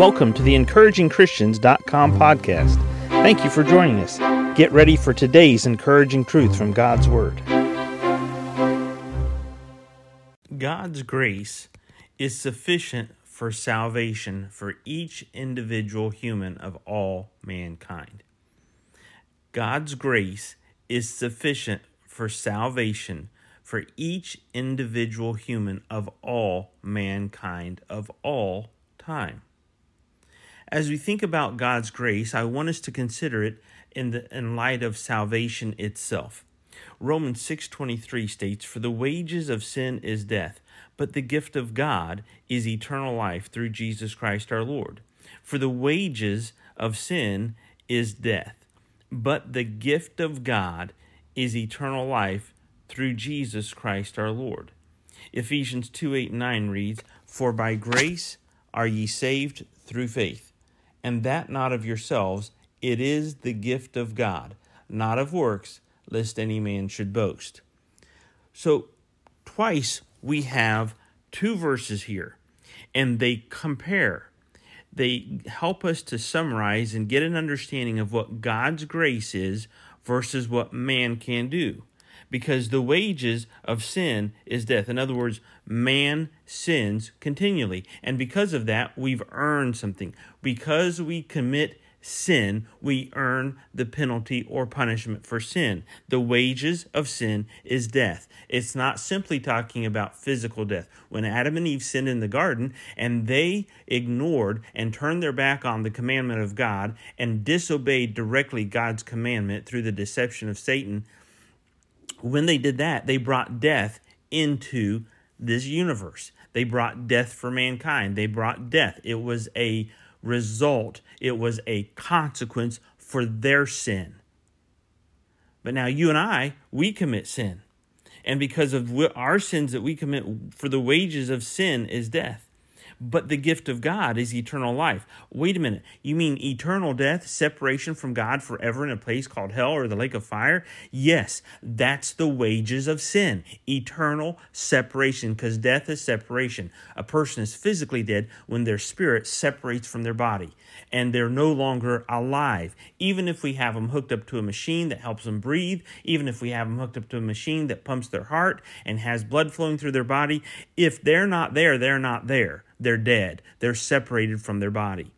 Welcome to the encouragingchristians.com podcast. Thank you for joining us. Get ready for today's encouraging truth from God's Word. God's grace is sufficient for salvation for each individual human of all mankind. God's grace is sufficient for salvation for each individual human of all mankind of all time. As we think about God's grace, I want us to consider it in the in light of salvation itself. Romans 6:23 states, "For the wages of sin is death, but the gift of God is eternal life through Jesus Christ our Lord." For the wages of sin is death, but the gift of God is eternal life through Jesus Christ our Lord. Ephesians 2 8 9 reads, For by grace are ye saved through faith and that not of yourselves, it is the gift of God, not of works, lest any man should boast. So, twice we have two verses here, and they compare. They help us to summarize and get an understanding of what God's grace is versus what man can do because the wages of sin is death. In other words, man sins continually. And because of that, we've earned something. Because we commit sin, we earn the penalty or punishment for sin. The wages of sin is death. It's not simply talking about physical death. When Adam and Eve sinned in the garden and they ignored and turned their back on the commandment of God and disobeyed directly God's commandment through the deception of Satan, when they did that, they brought death into this universe. They brought death for mankind. They brought death. It was a result, it was a consequence for their sin. But now you and I, we commit sin. And because of our sins that we commit, for the wages of sin is death but the gift of God is eternal life. Wait a minute. You mean eternal death, separation from God forever in a place called hell or the lake of fire? Yes, that's the wages of sin. Eternal separation, because death is separation. A person is physically dead when their spirit separates from their body and they're no longer alive. Even if we have them hooked up to a machine that helps them breathe, even if we have them hooked up to a machine that pumps their heart and has blood flowing through their body, if they're not there, they're not there they're dead. They're separated from their body.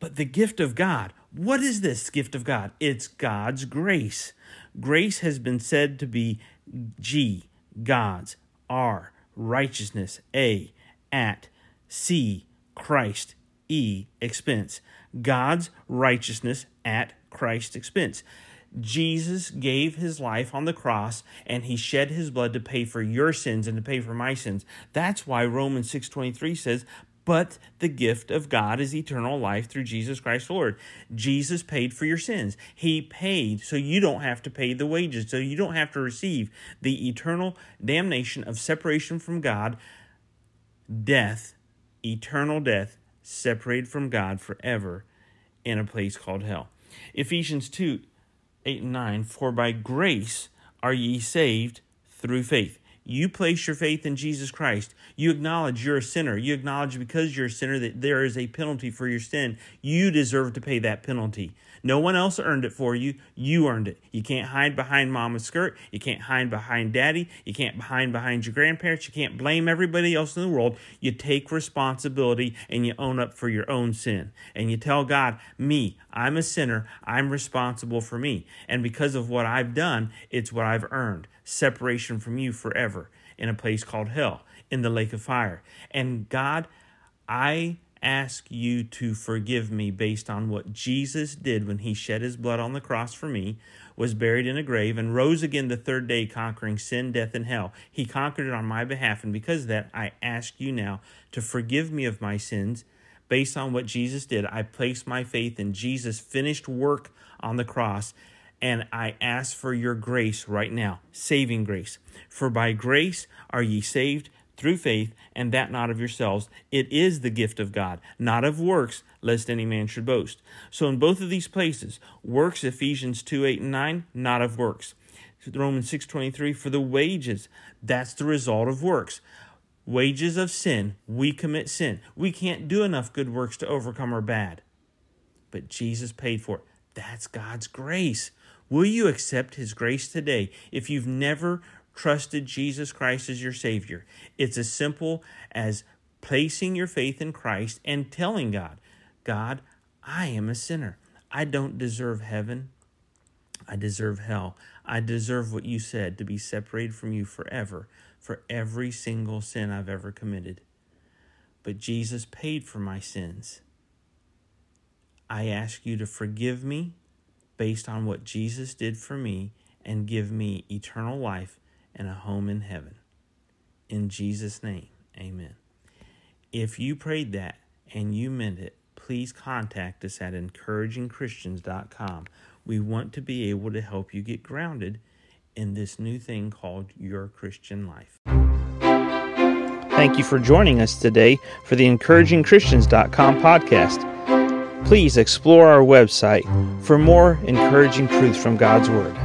But the gift of God, what is this gift of God? It's God's grace. Grace has been said to be G, God's, R, righteousness, A, at, C, Christ, E, expense. God's righteousness at Christ's expense. Jesus gave his life on the cross and he shed his blood to pay for your sins and to pay for my sins. That's why Romans 6:23 says, "But the gift of God is eternal life through Jesus Christ the Lord." Jesus paid for your sins. He paid so you don't have to pay the wages, so you don't have to receive the eternal damnation of separation from God, death, eternal death, separated from God forever in a place called hell. Ephesians 2 8 and 9 For by grace are ye saved through faith. You place your faith in Jesus Christ. You acknowledge you're a sinner. You acknowledge because you're a sinner that there is a penalty for your sin. You deserve to pay that penalty. No one else earned it for you. You earned it. You can't hide behind mama's skirt. You can't hide behind daddy. You can't hide behind your grandparents. You can't blame everybody else in the world. You take responsibility and you own up for your own sin. And you tell God, me, I'm a sinner. I'm responsible for me. And because of what I've done, it's what I've earned separation from you forever in a place called hell, in the lake of fire. And God, I ask you to forgive me based on what Jesus did when he shed his blood on the cross for me, was buried in a grave, and rose again the third day, conquering sin, death, and hell. He conquered it on my behalf. And because of that, I ask you now to forgive me of my sins based on what Jesus did. I place my faith in Jesus' finished work on the cross. And I ask for your grace right now, saving grace. For by grace are ye saved through faith, and that not of yourselves. It is the gift of God, not of works, lest any man should boast. So in both of these places, works, Ephesians 2 8 and 9, not of works. Romans 6 23, for the wages, that's the result of works. wages of sin, we commit sin. We can't do enough good works to overcome our bad. But Jesus paid for it. That's God's grace. Will you accept His grace today if you've never trusted Jesus Christ as your Savior? It's as simple as placing your faith in Christ and telling God, God, I am a sinner. I don't deserve heaven. I deserve hell. I deserve what you said to be separated from you forever for every single sin I've ever committed. But Jesus paid for my sins. I ask you to forgive me based on what Jesus did for me and give me eternal life and a home in heaven. In Jesus' name, amen. If you prayed that and you meant it, please contact us at encouragingchristians.com. We want to be able to help you get grounded in this new thing called your Christian life. Thank you for joining us today for the encouragingchristians.com podcast. Please explore our website for more encouraging truths from God's Word.